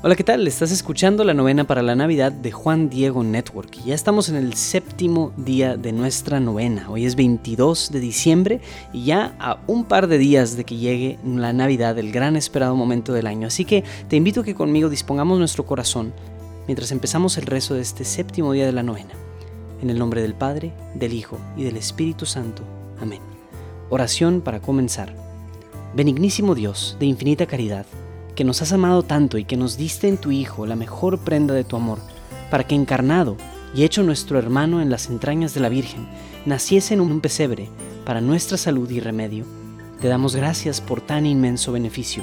Hola, ¿qué tal? Estás escuchando la novena para la Navidad de Juan Diego Network. Ya estamos en el séptimo día de nuestra novena. Hoy es 22 de diciembre y ya a un par de días de que llegue la Navidad, el gran esperado momento del año. Así que te invito a que conmigo dispongamos nuestro corazón mientras empezamos el rezo de este séptimo día de la novena. En el nombre del Padre, del Hijo y del Espíritu Santo. Amén. Oración para comenzar. Benignísimo Dios, de infinita caridad que nos has amado tanto y que nos diste en tu Hijo la mejor prenda de tu amor, para que encarnado y hecho nuestro hermano en las entrañas de la Virgen, naciese en un pesebre para nuestra salud y remedio. Te damos gracias por tan inmenso beneficio.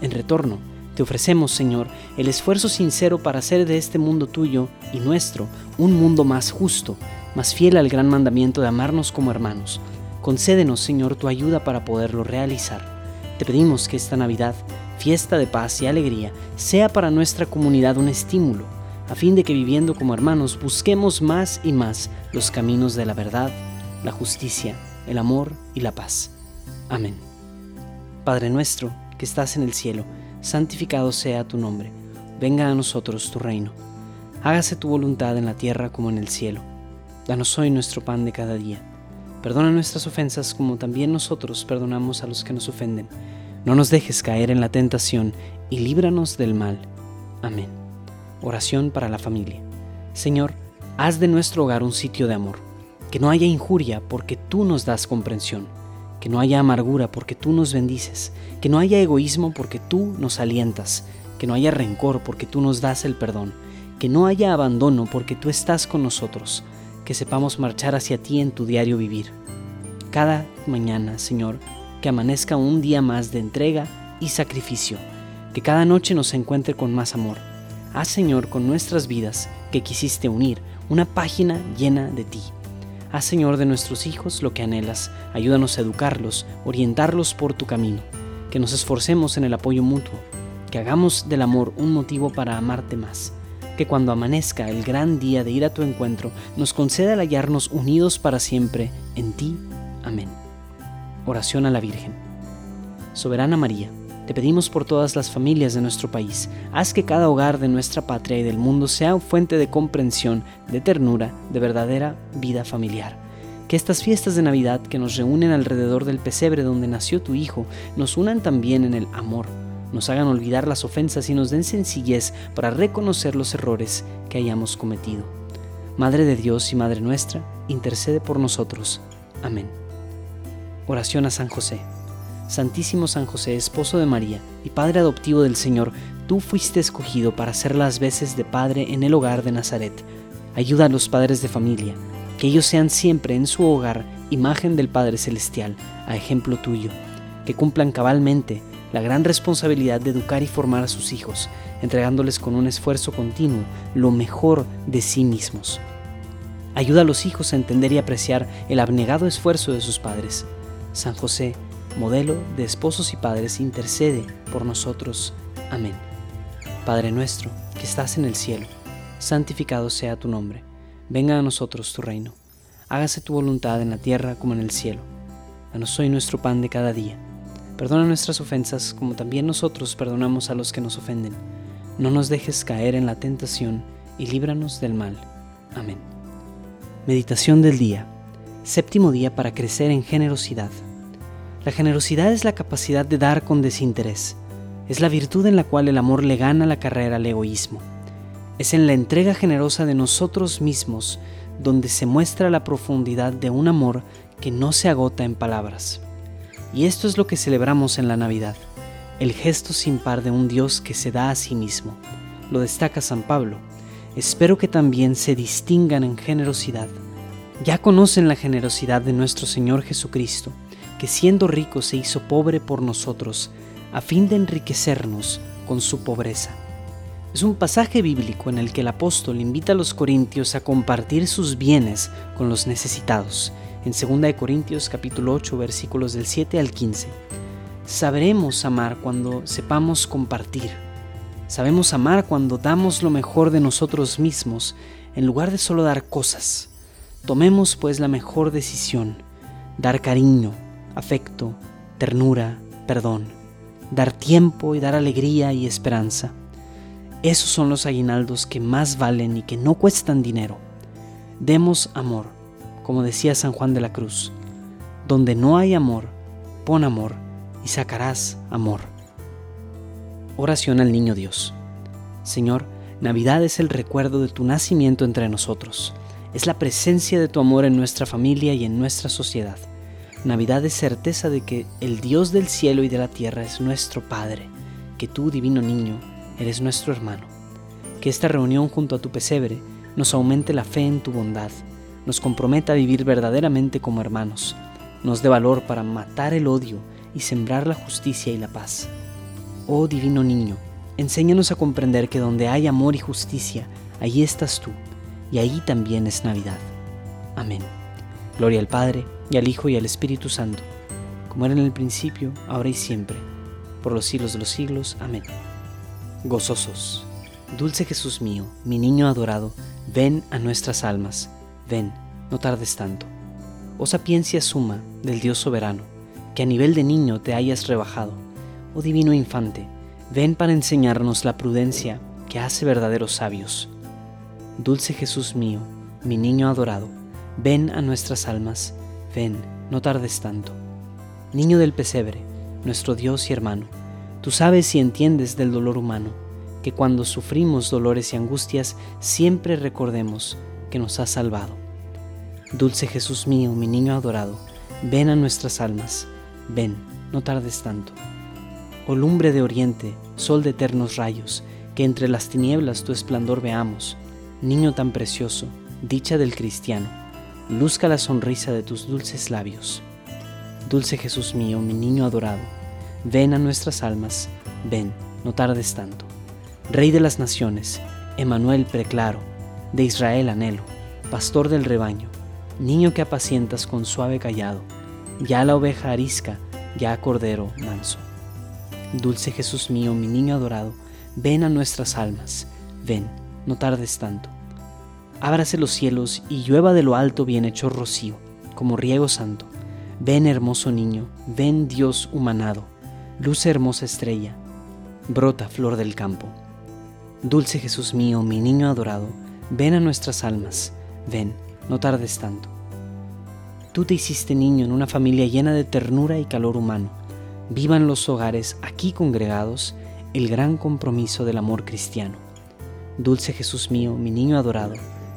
En retorno, te ofrecemos, Señor, el esfuerzo sincero para hacer de este mundo tuyo y nuestro un mundo más justo, más fiel al gran mandamiento de amarnos como hermanos. Concédenos, Señor, tu ayuda para poderlo realizar. Te pedimos que esta Navidad fiesta de paz y alegría, sea para nuestra comunidad un estímulo, a fin de que viviendo como hermanos busquemos más y más los caminos de la verdad, la justicia, el amor y la paz. Amén. Padre nuestro, que estás en el cielo, santificado sea tu nombre, venga a nosotros tu reino, hágase tu voluntad en la tierra como en el cielo. Danos hoy nuestro pan de cada día. Perdona nuestras ofensas como también nosotros perdonamos a los que nos ofenden no nos dejes caer en la tentación y líbranos del mal. Amén. Oración para la familia. Señor, haz de nuestro hogar un sitio de amor. Que no haya injuria porque tú nos das comprensión. Que no haya amargura porque tú nos bendices. Que no haya egoísmo porque tú nos alientas. Que no haya rencor porque tú nos das el perdón. Que no haya abandono porque tú estás con nosotros. Que sepamos marchar hacia ti en tu diario vivir. Cada mañana, Señor, que amanezca un día más de entrega y sacrificio, que cada noche nos encuentre con más amor. Haz, Señor, con nuestras vidas que quisiste unir una página llena de ti. Haz, Señor, de nuestros hijos lo que anhelas. Ayúdanos a educarlos, orientarlos por tu camino. Que nos esforcemos en el apoyo mutuo. Que hagamos del amor un motivo para amarte más. Que cuando amanezca el gran día de ir a tu encuentro, nos conceda el hallarnos unidos para siempre en ti. Amén. Oración a la Virgen. Soberana María, te pedimos por todas las familias de nuestro país, haz que cada hogar de nuestra patria y del mundo sea fuente de comprensión, de ternura, de verdadera vida familiar. Que estas fiestas de Navidad que nos reúnen alrededor del pesebre donde nació tu Hijo, nos unan también en el amor, nos hagan olvidar las ofensas y nos den sencillez para reconocer los errores que hayamos cometido. Madre de Dios y Madre nuestra, intercede por nosotros. Amén. Oración a San José. Santísimo San José, esposo de María y Padre adoptivo del Señor, tú fuiste escogido para ser las veces de Padre en el hogar de Nazaret. Ayuda a los padres de familia, que ellos sean siempre en su hogar imagen del Padre Celestial, a ejemplo tuyo, que cumplan cabalmente la gran responsabilidad de educar y formar a sus hijos, entregándoles con un esfuerzo continuo lo mejor de sí mismos. Ayuda a los hijos a entender y apreciar el abnegado esfuerzo de sus padres San José, modelo de esposos y padres, intercede por nosotros. Amén. Padre nuestro, que estás en el cielo, santificado sea tu nombre. Venga a nosotros tu reino. Hágase tu voluntad en la tierra como en el cielo. Danos hoy nuestro pan de cada día. Perdona nuestras ofensas como también nosotros perdonamos a los que nos ofenden. No nos dejes caer en la tentación y líbranos del mal. Amén. Meditación del día. Séptimo día para crecer en generosidad. La generosidad es la capacidad de dar con desinterés. Es la virtud en la cual el amor le gana la carrera al egoísmo. Es en la entrega generosa de nosotros mismos donde se muestra la profundidad de un amor que no se agota en palabras. Y esto es lo que celebramos en la Navidad, el gesto sin par de un Dios que se da a sí mismo. Lo destaca San Pablo. Espero que también se distingan en generosidad ya conocen la generosidad de nuestro Señor Jesucristo, que siendo rico se hizo pobre por nosotros, a fin de enriquecernos con su pobreza. Es un pasaje bíblico en el que el apóstol invita a los corintios a compartir sus bienes con los necesitados, en 2 Corintios capítulo 8 versículos del 7 al 15. Sabremos amar cuando sepamos compartir. Sabemos amar cuando damos lo mejor de nosotros mismos en lugar de solo dar cosas. Tomemos pues la mejor decisión, dar cariño, afecto, ternura, perdón, dar tiempo y dar alegría y esperanza. Esos son los aguinaldos que más valen y que no cuestan dinero. Demos amor, como decía San Juan de la Cruz. Donde no hay amor, pon amor y sacarás amor. Oración al Niño Dios. Señor, Navidad es el recuerdo de tu nacimiento entre nosotros. Es la presencia de tu amor en nuestra familia y en nuestra sociedad. Navidad es certeza de que el Dios del cielo y de la tierra es nuestro Padre, que tú, divino niño, eres nuestro hermano. Que esta reunión junto a tu pesebre nos aumente la fe en tu bondad, nos comprometa a vivir verdaderamente como hermanos, nos dé valor para matar el odio y sembrar la justicia y la paz. Oh divino niño, enséñanos a comprender que donde hay amor y justicia, allí estás tú, y ahí también es Navidad. Amén. Gloria al Padre, y al Hijo, y al Espíritu Santo, como era en el principio, ahora y siempre, por los siglos de los siglos. Amén. Gozosos, dulce Jesús mío, mi niño adorado, ven a nuestras almas, ven, no tardes tanto. Oh sapiencia suma del Dios soberano, que a nivel de niño te hayas rebajado. Oh divino infante, ven para enseñarnos la prudencia que hace verdaderos sabios. Dulce Jesús mío, mi niño adorado, ven a nuestras almas, ven, no tardes tanto. Niño del pesebre, nuestro Dios y hermano, tú sabes y entiendes del dolor humano, que cuando sufrimos dolores y angustias siempre recordemos que nos has salvado. Dulce Jesús mío, mi niño adorado, ven a nuestras almas, ven, no tardes tanto. Oh lumbre de oriente, sol de eternos rayos, que entre las tinieblas tu esplendor veamos, niño tan precioso, dicha del cristiano, luzca la sonrisa de tus dulces labios. Dulce Jesús mío, mi niño adorado, ven a nuestras almas, ven, no tardes tanto. Rey de las naciones, Emanuel preclaro, de Israel anhelo, pastor del rebaño, niño que apacientas con suave callado, ya la oveja arisca, ya cordero manso. Dulce Jesús mío, mi niño adorado, ven a nuestras almas, ven, no tardes tanto. Ábrase los cielos y llueva de lo alto bien hecho rocío, como riego santo. Ven hermoso niño, ven Dios humanado, luce hermosa estrella, brota flor del campo. Dulce Jesús mío, mi niño adorado, ven a nuestras almas, ven, no tardes tanto. Tú te hiciste niño en una familia llena de ternura y calor humano. Vivan los hogares aquí congregados el gran compromiso del amor cristiano. Dulce Jesús mío, mi niño adorado,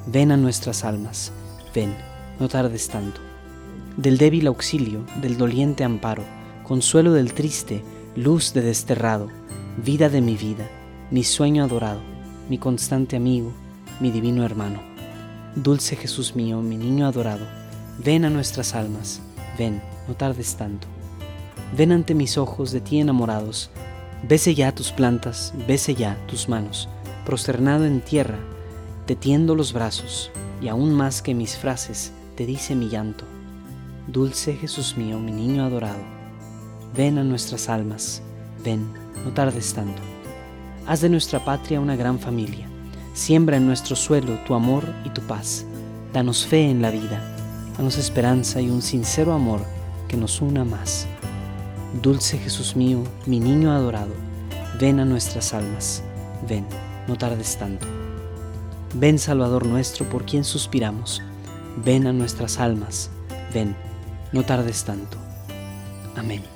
ven a nuestras almas, ven, no tardes tanto. Del débil auxilio, del doliente amparo, consuelo del triste, luz de desterrado, vida de mi vida, mi sueño adorado, mi constante amigo, mi divino hermano. Dulce Jesús mío, mi niño adorado, ven a nuestras almas, ven, no tardes tanto. Ven ante mis ojos de ti enamorados, bese ya tus plantas, bese ya tus manos, prosternado en tierra, te tiendo los brazos, y aún más que mis frases, te dice mi llanto. Dulce Jesús mío, mi niño adorado, ven a nuestras almas, ven, no tardes tanto. Haz de nuestra patria una gran familia. Siembra en nuestro suelo tu amor y tu paz. Danos fe en la vida. Danos esperanza y un sincero amor que nos una más. Dulce Jesús mío, mi niño adorado, ven a nuestras almas. Ven, no tardes tanto. Ven Salvador nuestro por quien suspiramos. Ven a nuestras almas. Ven, no tardes tanto. Amén.